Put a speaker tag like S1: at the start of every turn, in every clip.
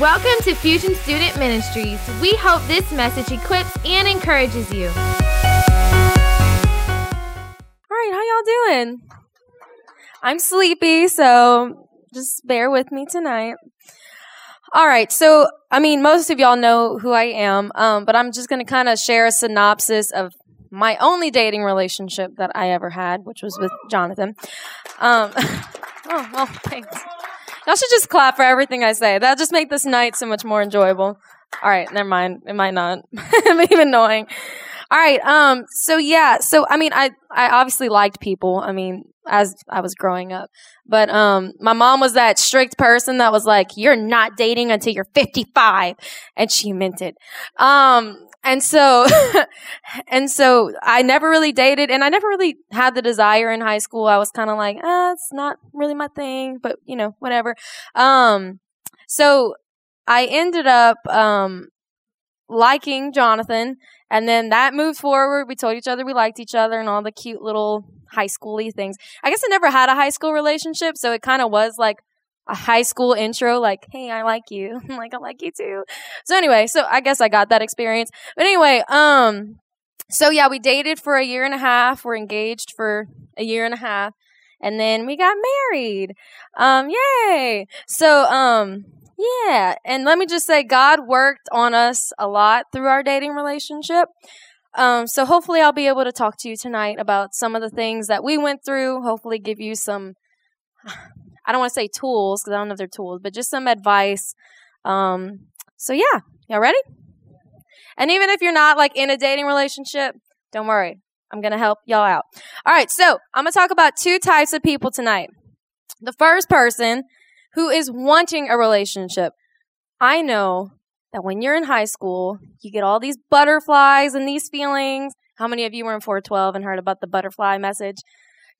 S1: Welcome to Fusion Student Ministries. We hope this message equips and encourages you. All
S2: right, how y'all doing? I'm sleepy, so just bear with me tonight. All right, so I mean, most of y'all know who I am, um, but I'm just going to kind of share a synopsis of my only dating relationship that I ever had, which was with Jonathan. Um, oh, well, thanks. Y'all should just clap for everything I say. That'll just make this night so much more enjoyable. All right, never mind. It might not. it may annoying. All right. Um. So yeah. So I mean, I I obviously liked people. I mean, as I was growing up, but um, my mom was that strict person that was like, "You're not dating until you're 55," and she meant it. Um. And so, and so I never really dated and I never really had the desire in high school. I was kind of like, ah, it's not really my thing, but you know, whatever. Um, so I ended up, um, liking Jonathan and then that moved forward. We told each other we liked each other and all the cute little high schooly things. I guess I never had a high school relationship. So it kind of was like, a high school intro, like, hey, I like you. I'm like, I like you too. So anyway, so I guess I got that experience. But anyway, um, so yeah, we dated for a year and a half. We're engaged for a year and a half. And then we got married. Um, yay. So, um, yeah. And let me just say, God worked on us a lot through our dating relationship. Um, so hopefully I'll be able to talk to you tonight about some of the things that we went through. Hopefully give you some I don't want to say tools because I don't know if they're tools, but just some advice. Um, so yeah, y'all ready? And even if you're not like in a dating relationship, don't worry. I'm going to help y'all out. All right. So I'm going to talk about two types of people tonight. The first person who is wanting a relationship. I know that when you're in high school, you get all these butterflies and these feelings. How many of you were in 412 and heard about the butterfly message?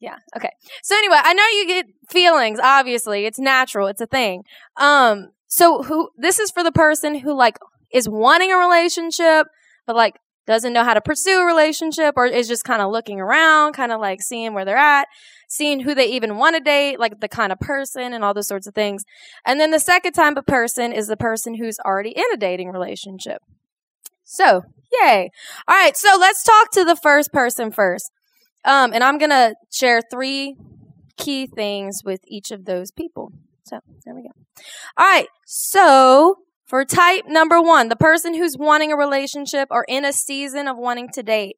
S2: Yeah. Okay. So anyway, I know you get feelings. Obviously, it's natural. It's a thing. Um. So who? This is for the person who like is wanting a relationship, but like doesn't know how to pursue a relationship, or is just kind of looking around, kind of like seeing where they're at, seeing who they even want to date, like the kind of person, and all those sorts of things. And then the second type of person is the person who's already in a dating relationship. So, yay. All right. So let's talk to the first person first. Um, and I'm going to share three key things with each of those people. So there we go. All right. So for type number one, the person who's wanting a relationship or in a season of wanting to date.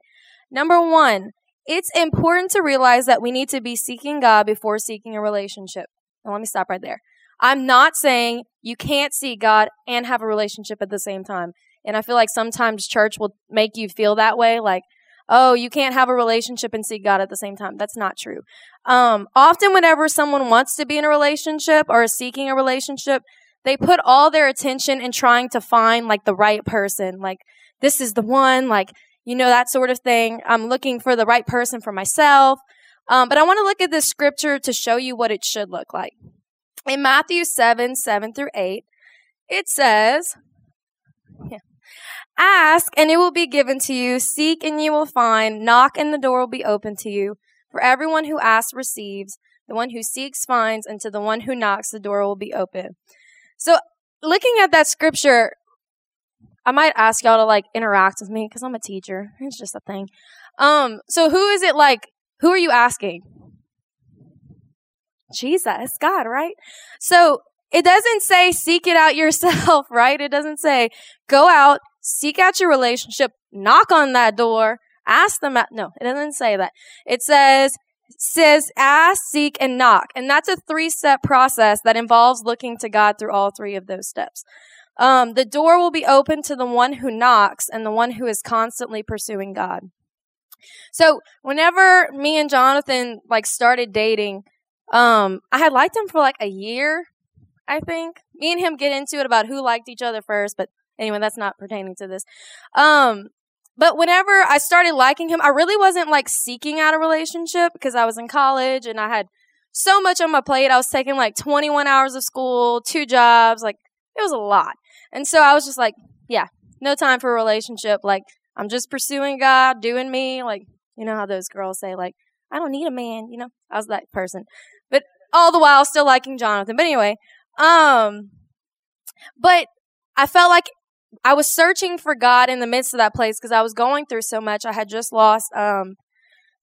S2: Number one, it's important to realize that we need to be seeking God before seeking a relationship. Now let me stop right there. I'm not saying you can't see God and have a relationship at the same time. And I feel like sometimes church will make you feel that way. Like, oh, you can't have a relationship and see God at the same time. That's not true. Um, often, whenever someone wants to be in a relationship or is seeking a relationship, they put all their attention in trying to find like the right person. Like, this is the one, like, you know, that sort of thing. I'm looking for the right person for myself. Um, but I want to look at this scripture to show you what it should look like. In Matthew 7, 7 through 8, it says, yeah, Ask and it will be given to you. Seek and you will find. Knock and the door will be open to you. For everyone who asks receives. The one who seeks finds. And to the one who knocks, the door will be open. So looking at that scripture, I might ask y'all to like interact with me because I'm a teacher. It's just a thing. Um, so who is it like? Who are you asking? Jesus, God, right? So it doesn't say seek it out yourself, right? It doesn't say go out, seek out your relationship, knock on that door, ask them out. No, it doesn't say that. It says, says ask, seek, and knock. And that's a three step process that involves looking to God through all three of those steps. Um, the door will be open to the one who knocks and the one who is constantly pursuing God. So whenever me and Jonathan like started dating, um, I had liked him for like a year, I think. Me and him get into it about who liked each other first, but Anyway, that's not pertaining to this. Um, but whenever I started liking him, I really wasn't like seeking out a relationship because I was in college and I had so much on my plate. I was taking like 21 hours of school, two jobs, like it was a lot. And so I was just like, yeah, no time for a relationship. Like I'm just pursuing God, doing me. Like, you know how those girls say, like, I don't need a man, you know? I was that person. But all the while still liking Jonathan. But anyway, um, But I felt like I was searching for God in the midst of that place because I was going through so much. I had just lost um,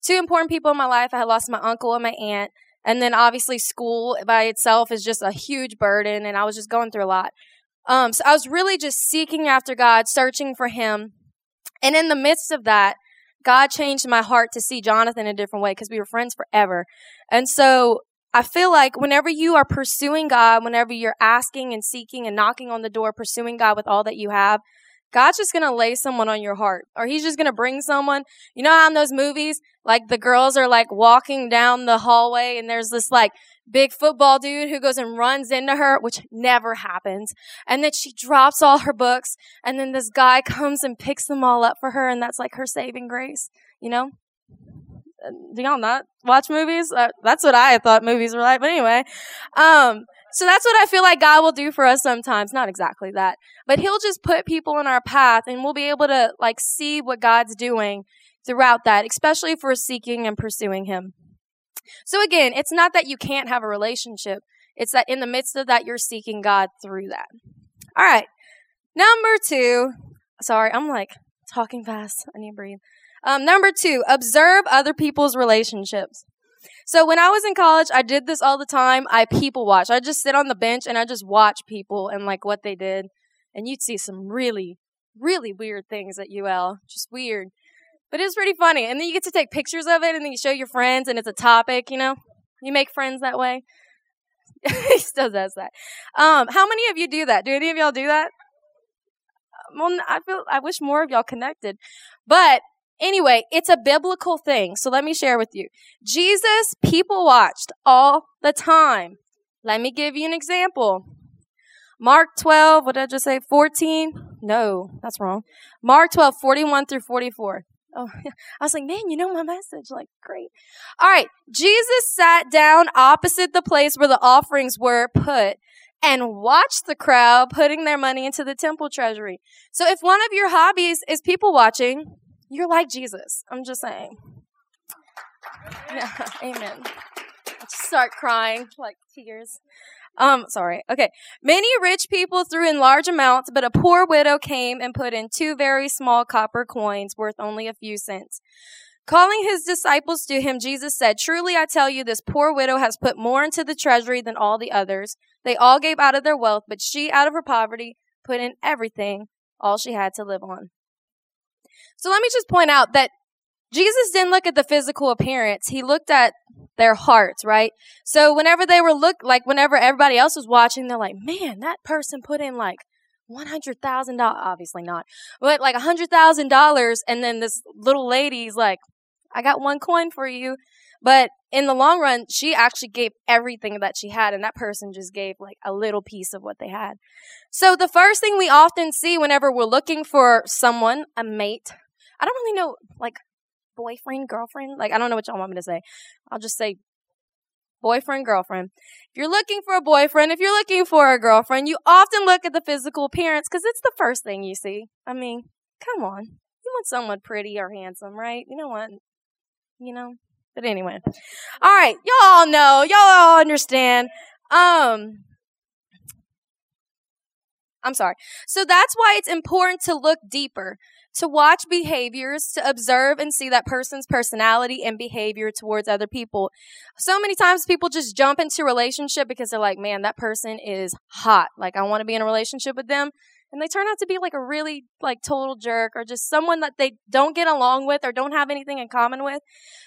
S2: two important people in my life. I had lost my uncle and my aunt. And then obviously school by itself is just a huge burden. And I was just going through a lot. Um, so I was really just seeking after God, searching for Him. And in the midst of that, God changed my heart to see Jonathan a different way because we were friends forever. And so I feel like whenever you are pursuing God, whenever you're asking and seeking and knocking on the door, pursuing God with all that you have, God's just gonna lay someone on your heart, or He's just gonna bring someone. You know how in those movies, like the girls are like walking down the hallway, and there's this like big football dude who goes and runs into her, which never happens, and then she drops all her books, and then this guy comes and picks them all up for her, and that's like her saving grace. You know, do y'all not watch movies? Uh, that's what I thought movies were like. But anyway, um, so that's what I feel like God will do for us sometimes. Not exactly that, but He'll just put people in our path, and we'll be able to like see what God's doing throughout that, especially if we're seeking and pursuing Him. So again, it's not that you can't have a relationship. It's that in the midst of that, you're seeking God through that. All right. Number two. Sorry, I'm like talking fast. I need to breathe. Um, number two, observe other people's relationships. So when I was in college, I did this all the time. I people watch. I just sit on the bench and I just watch people and like what they did. And you'd see some really, really weird things at UL. Just weird. But it was pretty funny. And then you get to take pictures of it and then you show your friends and it's a topic, you know? You make friends that way. he still does that. Um, how many of you do that? Do any of y'all do that? Well, I feel I wish more of y'all connected. But Anyway, it's a biblical thing. So let me share with you. Jesus, people watched all the time. Let me give you an example. Mark 12, what did I just say? 14? No, that's wrong. Mark 12, 41 through 44. Oh, I was like, man, you know my message. Like, great. All right. Jesus sat down opposite the place where the offerings were put and watched the crowd putting their money into the temple treasury. So if one of your hobbies is people watching, you're like Jesus. I'm just saying. Yeah, amen. Start crying, like tears. Um, sorry. Okay. Many rich people threw in large amounts, but a poor widow came and put in two very small copper coins worth only a few cents. Calling his disciples to him, Jesus said, Truly I tell you, this poor widow has put more into the treasury than all the others. They all gave out of their wealth, but she, out of her poverty, put in everything, all she had to live on. So let me just point out that Jesus didn't look at the physical appearance. He looked at their hearts, right? So whenever they were look like whenever everybody else was watching, they're like, man, that person put in like one hundred thousand dollars. Obviously not, but like a hundred thousand dollars, and then this little lady's like, I got one coin for you. But in the long run, she actually gave everything that she had, and that person just gave like a little piece of what they had. So the first thing we often see whenever we're looking for someone, a mate, I don't really know, like, boyfriend, girlfriend. Like, I don't know what y'all want me to say. I'll just say boyfriend, girlfriend. If you're looking for a boyfriend, if you're looking for a girlfriend, you often look at the physical appearance because it's the first thing you see. I mean, come on. You want someone pretty or handsome, right? You know what? You know? But anyway. All right. Y'all know. Y'all all understand. Um, I'm sorry. So that's why it's important to look deeper to watch behaviors, to observe and see that person's personality and behavior towards other people. So many times people just jump into relationship because they're like, man, that person is hot. Like, I want to be in a relationship with them. And they turn out to be like a really like total jerk or just someone that they don't get along with or don't have anything in common with.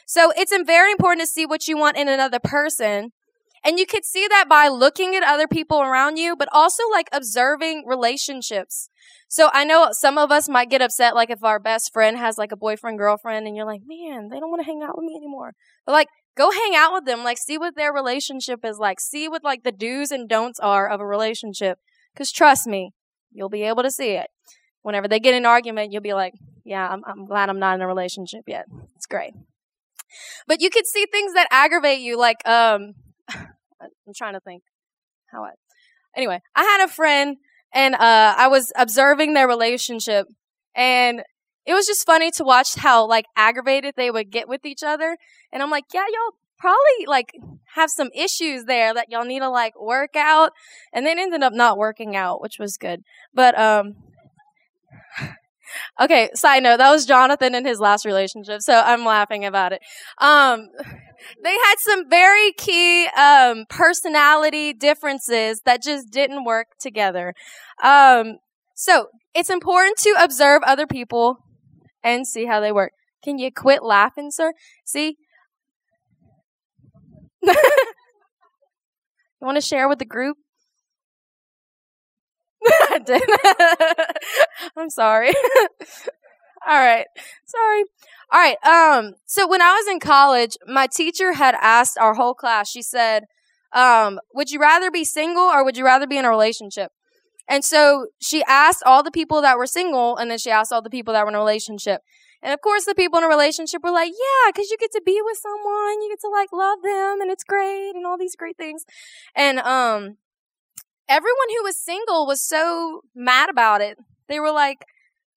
S2: So it's very important to see what you want in another person and you could see that by looking at other people around you, but also like observing relationships. So I know some of us might get upset, like if our best friend has like a boyfriend, girlfriend, and you're like, man, they don't want to hang out with me anymore. But like, go hang out with them. Like, see what their relationship is like. See what like the do's and don'ts are of a relationship. Cause trust me, you'll be able to see it. Whenever they get in an argument, you'll be like, yeah, I'm, I'm glad I'm not in a relationship yet. It's great. But you could see things that aggravate you, like, um, I'm trying to think how I. Anyway, I had a friend and uh, I was observing their relationship, and it was just funny to watch how like aggravated they would get with each other. And I'm like, yeah, y'all probably like have some issues there that y'all need to like work out. And then ended up not working out, which was good. But, um, okay, side note, that was Jonathan in his last relationship, so I'm laughing about it. Um, they had some very key um, personality differences that just didn't work together. Um, so it's important to observe other people and see how they work. Can you quit laughing, sir? See? you want to share with the group? I did. I'm sorry. All right. Sorry. All right. Um, so when I was in college, my teacher had asked our whole class, she said, um, would you rather be single or would you rather be in a relationship? And so she asked all the people that were single and then she asked all the people that were in a relationship. And of course, the people in a relationship were like, yeah, because you get to be with someone, you get to like love them, and it's great, and all these great things. And um, everyone who was single was so mad about it. They were like,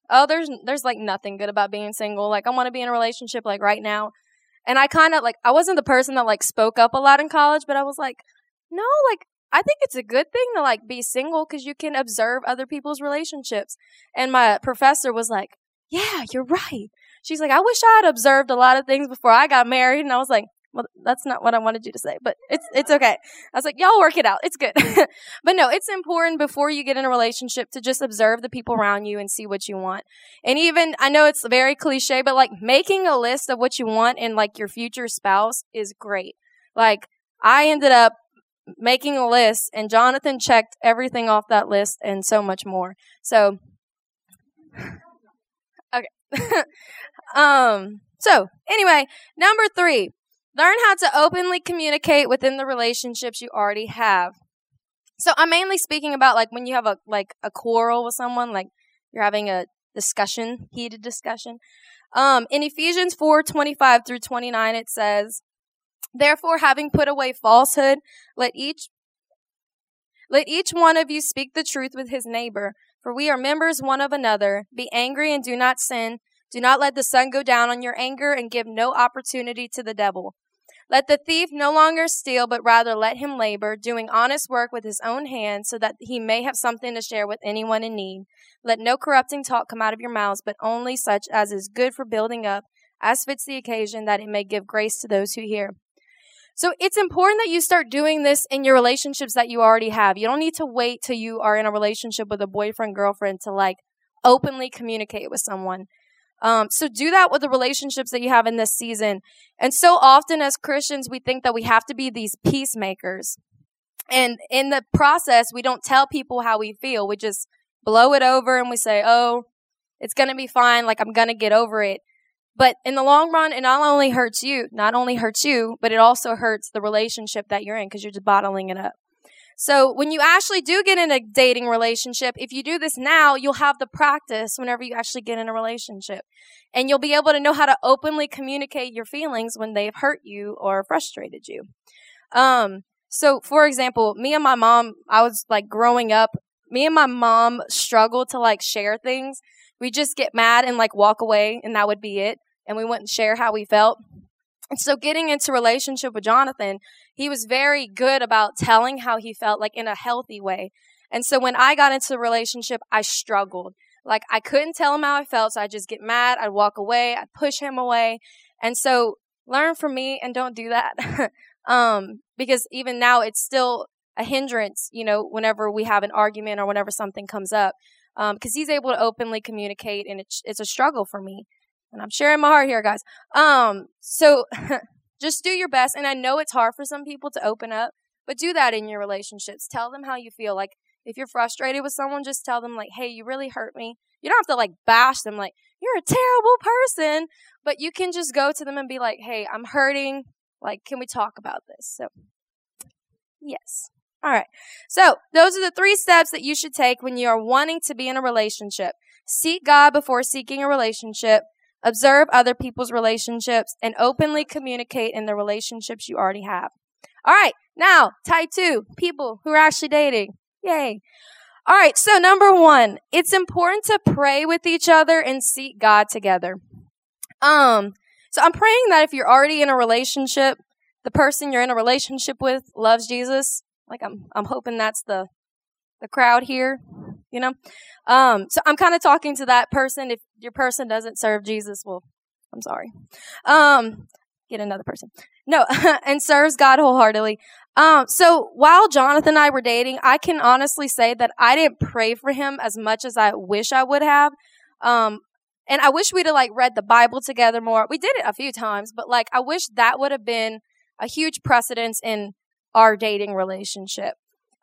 S2: oh, there's there's like nothing good about being single. Like I want to be in a relationship like right now. And I kind of like I wasn't the person that like spoke up a lot in college, but I was like, no, like I think it's a good thing to like be single because you can observe other people's relationships. And my professor was like, yeah, you're right. She's like, I wish I had observed a lot of things before I got married. And I was like, well, that's not what I wanted you to say, but it's, it's okay. I was like, y'all work it out. It's good. but no, it's important before you get in a relationship to just observe the people around you and see what you want. And even, I know it's very cliche, but like making a list of what you want in like your future spouse is great. Like I ended up making a list and Jonathan checked everything off that list and so much more. So, okay. um, so anyway, number three, learn how to openly communicate within the relationships you already have. So I'm mainly speaking about like when you have a, like a quarrel with someone, like you're having a discussion, heated discussion. Um, in Ephesians 4, 25 through 29, it says, Therefore, having put away falsehood, let each let each one of you speak the truth with his neighbor, for we are members one of another. Be angry and do not sin. Do not let the sun go down on your anger and give no opportunity to the devil. Let the thief no longer steal, but rather let him labor, doing honest work with his own hands, so that he may have something to share with anyone in need. Let no corrupting talk come out of your mouths, but only such as is good for building up, as fits the occasion, that it may give grace to those who hear. So it's important that you start doing this in your relationships that you already have. You don't need to wait till you are in a relationship with a boyfriend, girlfriend to like openly communicate with someone. Um, so do that with the relationships that you have in this season. And so often as Christians, we think that we have to be these peacemakers. And in the process, we don't tell people how we feel. We just blow it over and we say, oh, it's going to be fine. Like I'm going to get over it. But in the long run, it not only hurts you, not only hurts you, but it also hurts the relationship that you're in because you're just bottling it up. So when you actually do get in a dating relationship, if you do this now, you'll have the practice whenever you actually get in a relationship. And you'll be able to know how to openly communicate your feelings when they've hurt you or frustrated you. Um, so for example, me and my mom, I was like growing up, me and my mom struggled to like share things. We just get mad and like walk away and that would be it and we wouldn't share how we felt. And so getting into relationship with Jonathan, he was very good about telling how he felt like in a healthy way. And so when I got into the relationship, I struggled. Like I couldn't tell him how I felt, so I'd just get mad, I'd walk away, I'd push him away. And so learn from me and don't do that. um, because even now it's still a hindrance, you know, whenever we have an argument or whenever something comes up. Um, cause he's able to openly communicate and it's, it's a struggle for me and I'm sharing my heart here, guys. Um, so just do your best. And I know it's hard for some people to open up, but do that in your relationships. Tell them how you feel. Like if you're frustrated with someone, just tell them like, "Hey, you really hurt me." You don't have to like bash them like, "You're a terrible person," but you can just go to them and be like, "Hey, I'm hurting. Like, can we talk about this?" So, yes. All right. So, those are the three steps that you should take when you are wanting to be in a relationship. Seek God before seeking a relationship observe other people's relationships, and openly communicate in the relationships you already have. All right, now, tie two, people who are actually dating. Yay. All right, so number one, it's important to pray with each other and seek God together. Um, so I'm praying that if you're already in a relationship, the person you're in a relationship with loves Jesus. Like I'm, I'm hoping that's the, the crowd here, you know? Um, so I'm kind of talking to that person. If your person doesn't serve Jesus, well, I'm sorry. Um, get another person. No, and serves God wholeheartedly. Um, so while Jonathan and I were dating, I can honestly say that I didn't pray for him as much as I wish I would have. Um, and I wish we'd have like read the Bible together more. We did it a few times, but like I wish that would have been a huge precedence in our dating relationship.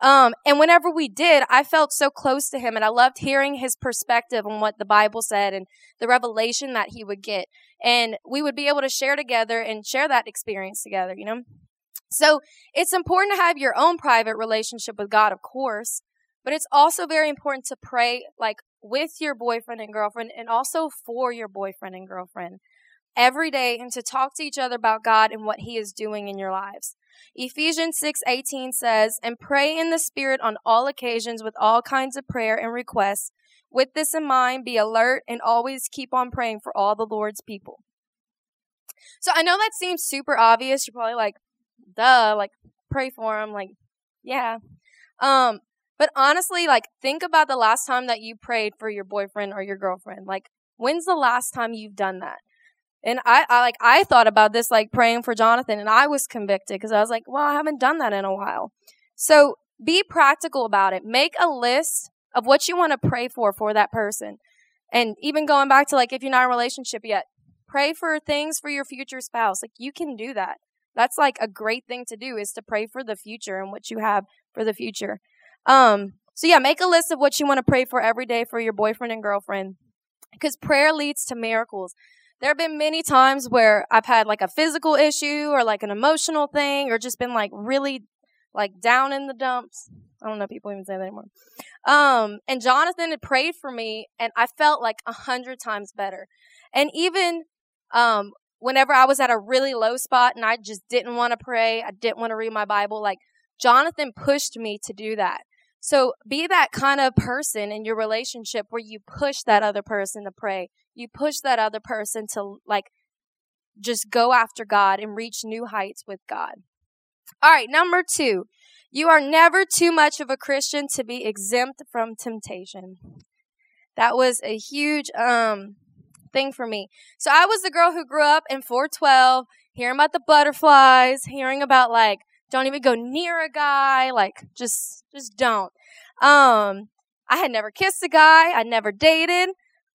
S2: Um, and whenever we did, I felt so close to him and I loved hearing his perspective on what the Bible said and the revelation that he would get. And we would be able to share together and share that experience together, you know? So it's important to have your own private relationship with God, of course, but it's also very important to pray like with your boyfriend and girlfriend and also for your boyfriend and girlfriend every day and to talk to each other about God and what he is doing in your lives. Ephesians 6:18 says, "And pray in the spirit on all occasions with all kinds of prayer and requests. With this in mind, be alert and always keep on praying for all the Lord's people." So I know that seems super obvious. You're probably like, "Duh, like pray for them." Like, yeah. Um, but honestly, like think about the last time that you prayed for your boyfriend or your girlfriend. Like, when's the last time you've done that? And I, I like I thought about this like praying for Jonathan and I was convicted because I was like, well, I haven't done that in a while. So be practical about it. Make a list of what you want to pray for for that person. And even going back to like if you're not in a relationship yet, pray for things for your future spouse. Like you can do that. That's like a great thing to do is to pray for the future and what you have for the future. Um so yeah, make a list of what you want to pray for every day for your boyfriend and girlfriend. Because prayer leads to miracles there have been many times where I've had like a physical issue or like an emotional thing or just been like really like down in the dumps. I don't know if people even say that anymore. Um, and Jonathan had prayed for me and I felt like a hundred times better. And even, um, whenever I was at a really low spot and I just didn't want to pray, I didn't want to read my Bible, like Jonathan pushed me to do that. So be that kind of person in your relationship where you push that other person to pray. You push that other person to like just go after God and reach new heights with God. All right, number two, you are never too much of a Christian to be exempt from temptation. That was a huge um thing for me. So I was the girl who grew up in 412, hearing about the butterflies, hearing about like don't even go near a guy. Like, just, just don't. Um, I had never kissed a guy. I never dated.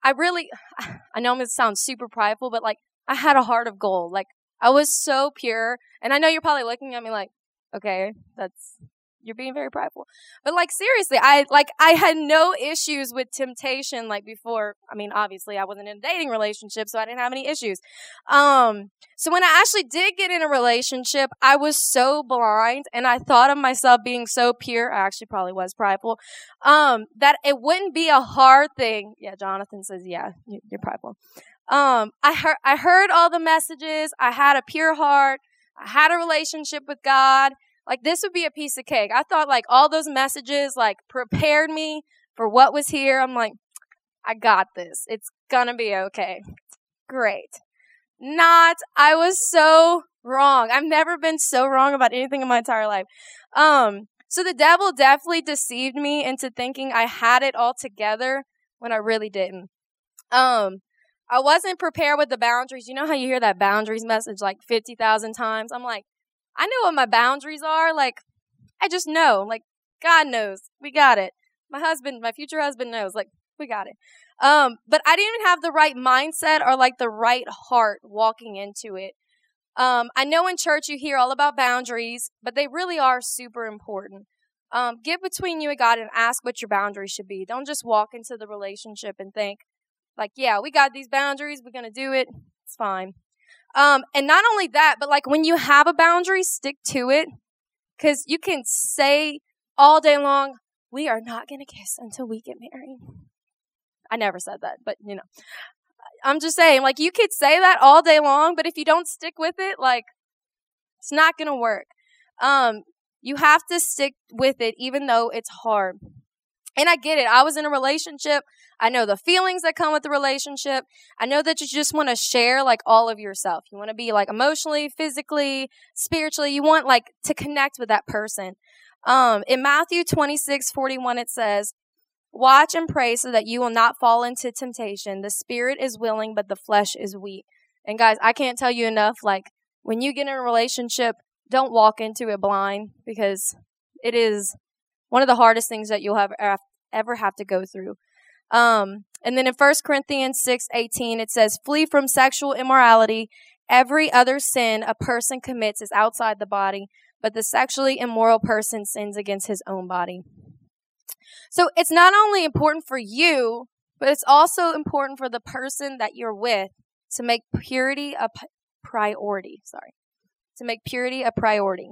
S2: I really, I know I'm to sound super prideful, but like, I had a heart of gold. Like, I was so pure. And I know you're probably looking at me like, okay, that's, you're being very prideful. But like seriously, I like I had no issues with temptation like before. I mean, obviously I wasn't in a dating relationship, so I didn't have any issues. Um so when I actually did get in a relationship, I was so blind and I thought of myself being so pure. I actually probably was prideful. Um that it wouldn't be a hard thing. Yeah, Jonathan says, "Yeah, you're prideful." Um I heard I heard all the messages. I had a pure heart. I had a relationship with God. Like this would be a piece of cake. I thought like all those messages like prepared me for what was here. I'm like, I got this. It's gonna be okay. Great. Not, I was so wrong. I've never been so wrong about anything in my entire life. Um, so the devil definitely deceived me into thinking I had it all together when I really didn't. Um, I wasn't prepared with the boundaries. You know how you hear that boundaries message like 50,000 times? I'm like, I know what my boundaries are. Like, I just know. Like, God knows. We got it. My husband, my future husband knows. Like, we got it. Um, but I didn't even have the right mindset or like the right heart walking into it. Um, I know in church you hear all about boundaries, but they really are super important. Um, get between you and God and ask what your boundaries should be. Don't just walk into the relationship and think, like, yeah, we got these boundaries. We're going to do it. It's fine. Um, and not only that, but like when you have a boundary, stick to it. Cause you can say all day long, we are not going to kiss until we get married. I never said that, but you know, I'm just saying, like, you could say that all day long, but if you don't stick with it, like, it's not going to work. Um, you have to stick with it, even though it's hard. And I get it. I was in a relationship. I know the feelings that come with the relationship. I know that you just want to share like all of yourself. You want to be like emotionally, physically, spiritually. You want like to connect with that person. Um, in Matthew 26, 41, it says, Watch and pray so that you will not fall into temptation. The spirit is willing, but the flesh is weak. And guys, I can't tell you enough. Like, when you get in a relationship, don't walk into it blind because it is one of the hardest things that you'll have ever have to go through. Um, and then in 1 Corinthians 6 18, it says, Flee from sexual immorality. Every other sin a person commits is outside the body, but the sexually immoral person sins against his own body. So it's not only important for you, but it's also important for the person that you're with to make purity a p- priority. Sorry. To make purity a priority.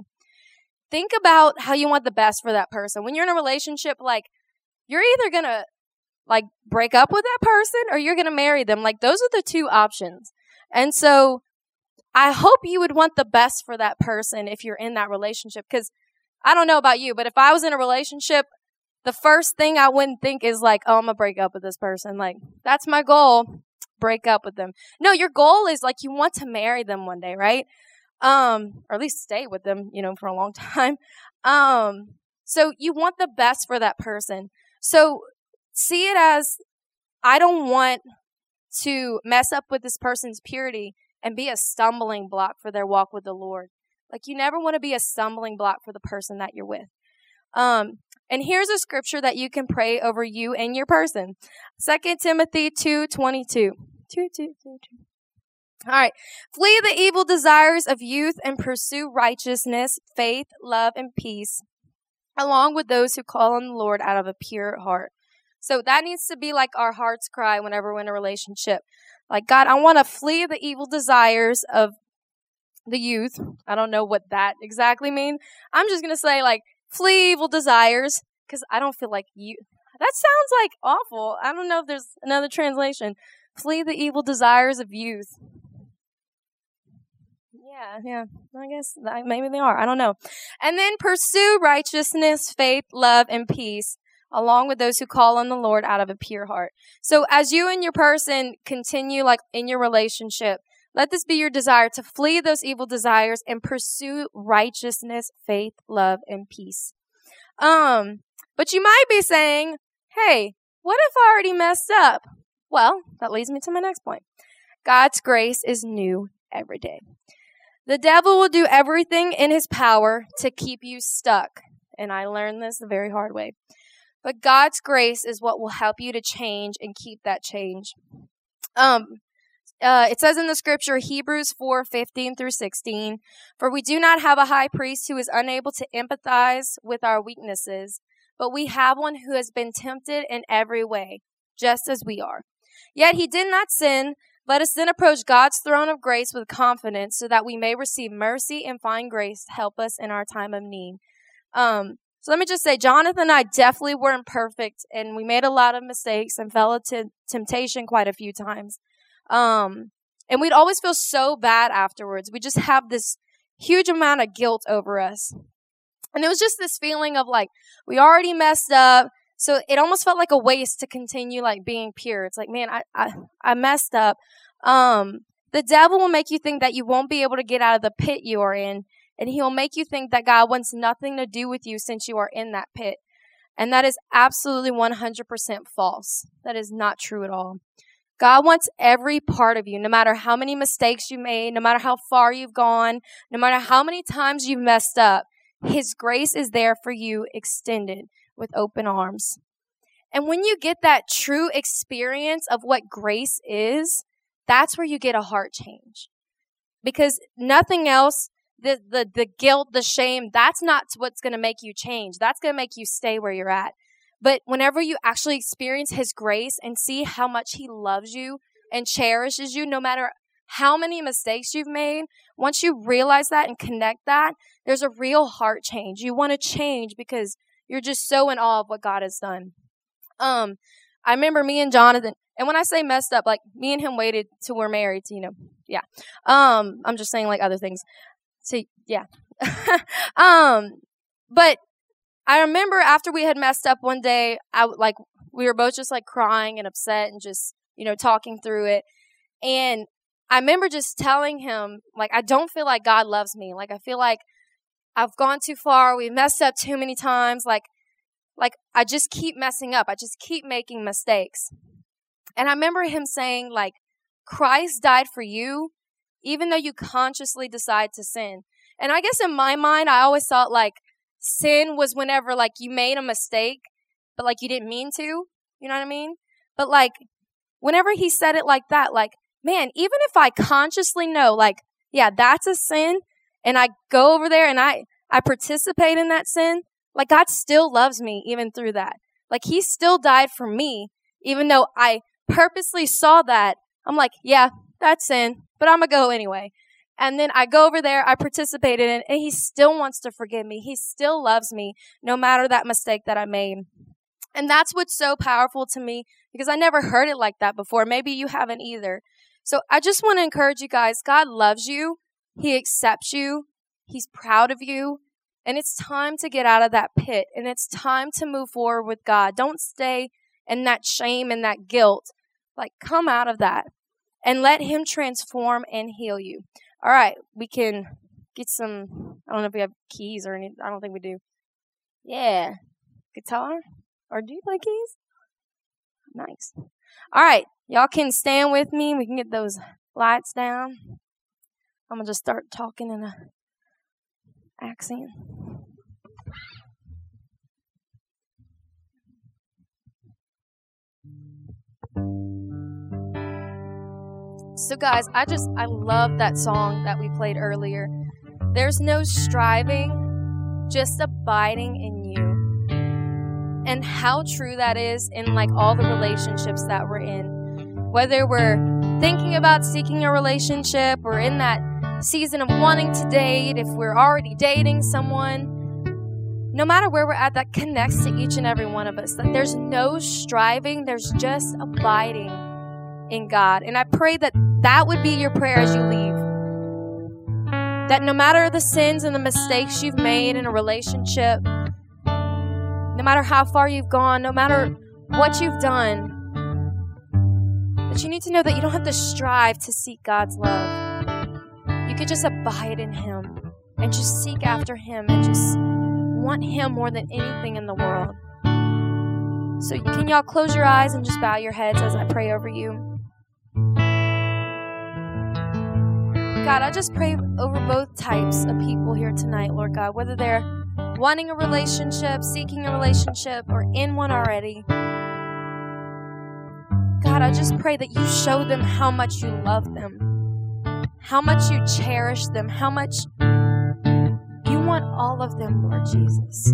S2: Think about how you want the best for that person. When you're in a relationship, like, you're either gonna, like, break up with that person or you're gonna marry them. Like, those are the two options. And so, I hope you would want the best for that person if you're in that relationship. Cause I don't know about you, but if I was in a relationship, the first thing I wouldn't think is like, oh, I'm gonna break up with this person. Like, that's my goal. Break up with them. No, your goal is like you want to marry them one day, right? Um, or at least stay with them, you know, for a long time. Um, so you want the best for that person. So see it as I don't want to mess up with this person's purity and be a stumbling block for their walk with the Lord. Like you never want to be a stumbling block for the person that you're with. Um, and here's a scripture that you can pray over you and your person. 2 Timothy 2 22. 2, 2, 2, 2. All right. Flee the evil desires of youth and pursue righteousness, faith, love, and peace, along with those who call on the Lord out of a pure heart. So that needs to be like our heart's cry whenever we're in a relationship. Like, God, I want to flee the evil desires of the youth. I don't know what that exactly means. I'm just going to say, like, flee evil desires because I don't feel like you. That sounds like awful. I don't know if there's another translation. Flee the evil desires of youth. Yeah, yeah. I guess maybe they are. I don't know. And then pursue righteousness, faith, love, and peace along with those who call on the Lord out of a pure heart. So as you and your person continue like in your relationship, let this be your desire to flee those evil desires and pursue righteousness, faith, love, and peace. Um, but you might be saying, hey, what if I already messed up? Well, that leads me to my next point. God's grace is new every day. The devil will do everything in his power to keep you stuck. And I learned this the very hard way. But God's grace is what will help you to change and keep that change. Um, uh, it says in the scripture, Hebrews 4 15 through 16, For we do not have a high priest who is unable to empathize with our weaknesses, but we have one who has been tempted in every way, just as we are. Yet he did not sin. Let us then approach God's throne of grace with confidence so that we may receive mercy and find grace to help us in our time of need. Um, so let me just say, Jonathan and I definitely weren't perfect and we made a lot of mistakes and fell into temptation quite a few times. Um, and we'd always feel so bad afterwards. We just have this huge amount of guilt over us. And it was just this feeling of like, we already messed up. So it almost felt like a waste to continue like being pure. It's like, man, I, I, I messed up. Um, the devil will make you think that you won't be able to get out of the pit you are in. And he'll make you think that God wants nothing to do with you since you are in that pit. And that is absolutely 100% false. That is not true at all. God wants every part of you, no matter how many mistakes you made, no matter how far you've gone, no matter how many times you've messed up. His grace is there for you extended with open arms. And when you get that true experience of what grace is, that's where you get a heart change. Because nothing else, the, the, the guilt, the shame, that's not what's going to make you change. That's going to make you stay where you're at. But whenever you actually experience His grace and see how much He loves you and cherishes you, no matter how many mistakes you've made, once you realize that and connect that, there's a real heart change. You want to change because you're just so in awe of what God has done. Um, I remember me and Jonathan, and when I say messed up, like me and him waited till we're married, to, you know, yeah. Um, I'm just saying like other things. So yeah. um, but I remember after we had messed up one day, I like we were both just like crying and upset and just you know talking through it, and I remember just telling him like I don't feel like God loves me. Like I feel like I've gone too far. We messed up too many times. Like like I just keep messing up. I just keep making mistakes. And I remember him saying like Christ died for you even though you consciously decide to sin. And I guess in my mind I always thought like sin was whenever like you made a mistake, but like you didn't mean to. You know what I mean? But like whenever he said it like that, like, man, even if I consciously know, like, yeah, that's a sin, and I go over there and I, I participate in that sin, like God still loves me even through that. Like he still died for me, even though I purposely saw that. I'm like, yeah, that's sin, but I'm gonna go anyway. And then I go over there, I participate in it, and he still wants to forgive me. He still loves me, no matter that mistake that I made. And that's what's so powerful to me because I never heard it like that before. Maybe you haven't either. So I just want to encourage you guys God loves you, He accepts you, He's proud of you. And it's time to get out of that pit and it's time to move forward with God. Don't stay in that shame and that guilt. Like, come out of that and let Him transform and heal you. All right, we can get some. I don't know if we have keys or any. I don't think we do. Yeah, guitar or do you play keys? Nice. All right, y'all can stand with me. We can get those lights down. I'm gonna just start talking in a accent. So, guys, I just, I love that song that we played earlier. There's no striving, just abiding in you. And how true that is in like all the relationships that we're in. Whether we're thinking about seeking a relationship or in that season of wanting to date, if we're already dating someone, no matter where we're at, that connects to each and every one of us. That there's no striving, there's just abiding in God. And I pray that that would be your prayer as you leave. That no matter the sins and the mistakes you've made in a relationship, no matter how far you've gone, no matter what you've done, that you need to know that you don't have to strive to seek God's love. You could just abide in Him and just seek after Him and just want Him more than anything in the world. So, can y'all close your eyes and just bow your heads as I pray over you? God, I just pray over both types of people here tonight, Lord God, whether they're wanting a relationship, seeking a relationship, or in one already. God, I just pray that you show them how much you love them, how much you cherish them, how much you want all of them, Lord Jesus.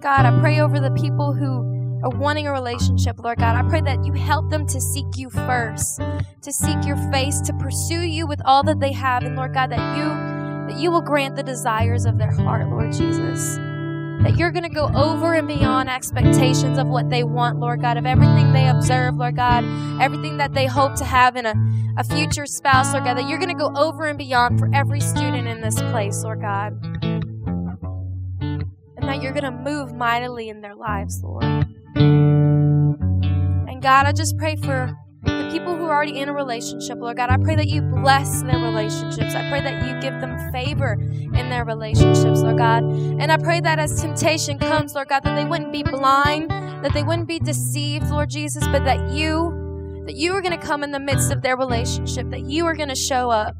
S2: God, I pray over the people who are wanting a relationship, Lord God, I pray that you help them to seek you first, to seek your face, to pursue you with all that they have, and Lord God, that you that you will grant the desires of their heart, Lord Jesus. That you're going to go over and beyond expectations of what they want, Lord God, of everything they observe, Lord God, everything that they hope to have in a, a future spouse, Lord God, that you're going to go over and beyond for every student in this place, Lord God. And that you're going to move mightily in their lives, Lord. And God, I just pray for the people who are already in a relationship, Lord God. I pray that you bless their relationships. I pray that you give them favor in their relationships, Lord God. And I pray that as temptation comes, Lord God, that they wouldn't be blind, that they wouldn't be deceived, Lord Jesus, but that you that you are going to come in the midst of their relationship, that you are going to show up.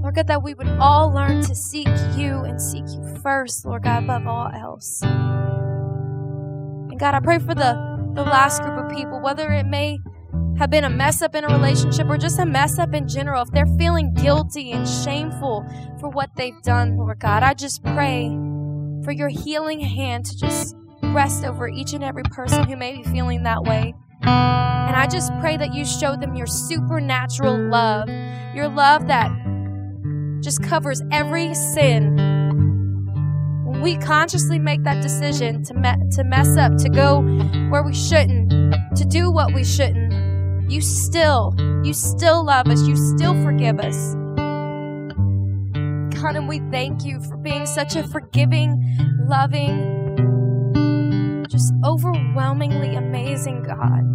S2: Lord God, that we would all learn to seek you and seek you first, Lord God, above all else. And God, I pray for the, the last group of people, whether it may have been a mess up in a relationship or just a mess up in general, if they're feeling guilty and shameful for what they've done, Lord God, I just pray for your healing hand to just rest over each and every person who may be feeling that way. And I just pray that you show them your supernatural love, your love that just covers every sin we consciously make that decision to, me- to mess up, to go where we shouldn't, to do what we shouldn't, you still, you still love us. You still forgive us. God, and we thank you for being such a forgiving, loving, just overwhelmingly amazing God.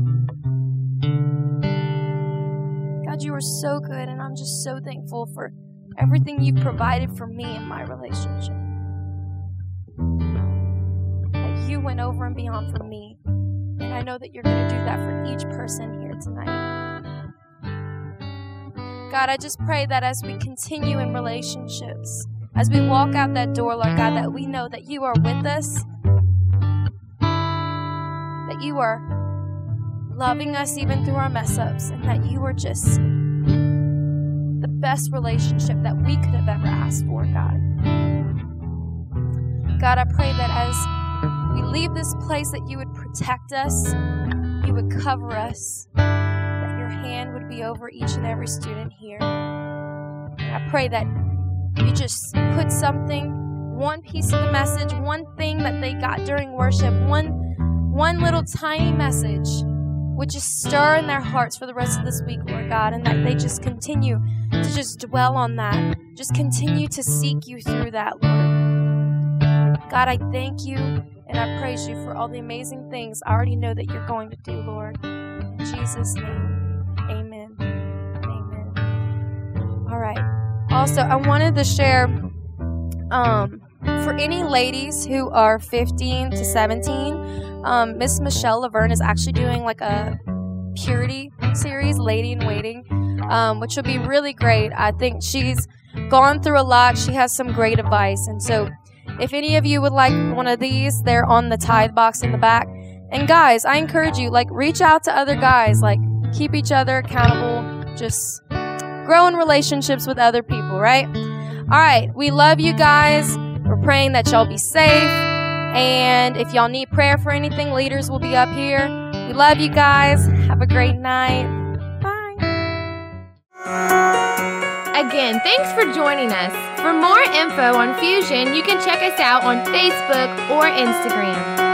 S2: God, you are so good, and I'm just so thankful for everything you've provided for me in my relationship. That you went over and beyond for me. And I know that you're going to do that for each person here tonight. God, I just pray that as we continue in relationships, as we walk out that door, Lord God, that we know that you are with us, that you are loving us even through our mess ups, and that you are just the best relationship that we could have ever asked for, God. God, I pray that as we leave this place, that you would protect us, you would cover us, that your hand would be over each and every student here. I pray that you just put something, one piece of the message, one thing that they got during worship, one one little tiny message would just stir in their hearts for the rest of this week, Lord God, and that they just continue to just dwell on that. Just continue to seek you through that, Lord. God, I thank you and I praise you for all the amazing things I already know that you're going to do, Lord. In Jesus' name, amen. Amen. All right. Also, I wanted to share um, for any ladies who are 15 to 17, um, Miss Michelle Laverne is actually doing like a purity series, Lady in Waiting, um, which will be really great. I think she's gone through a lot. She has some great advice. And so, if any of you would like one of these, they're on the tithe box in the back. And guys, I encourage you, like, reach out to other guys, like, keep each other accountable, just grow in relationships with other people, right? All right, we love you guys. We're praying that y'all be safe. And if y'all need prayer for anything, leaders will be up here. We love you guys. Have a great night. Bye.
S1: Again, thanks for joining us. For more info on Fusion, you can check us out on Facebook or Instagram.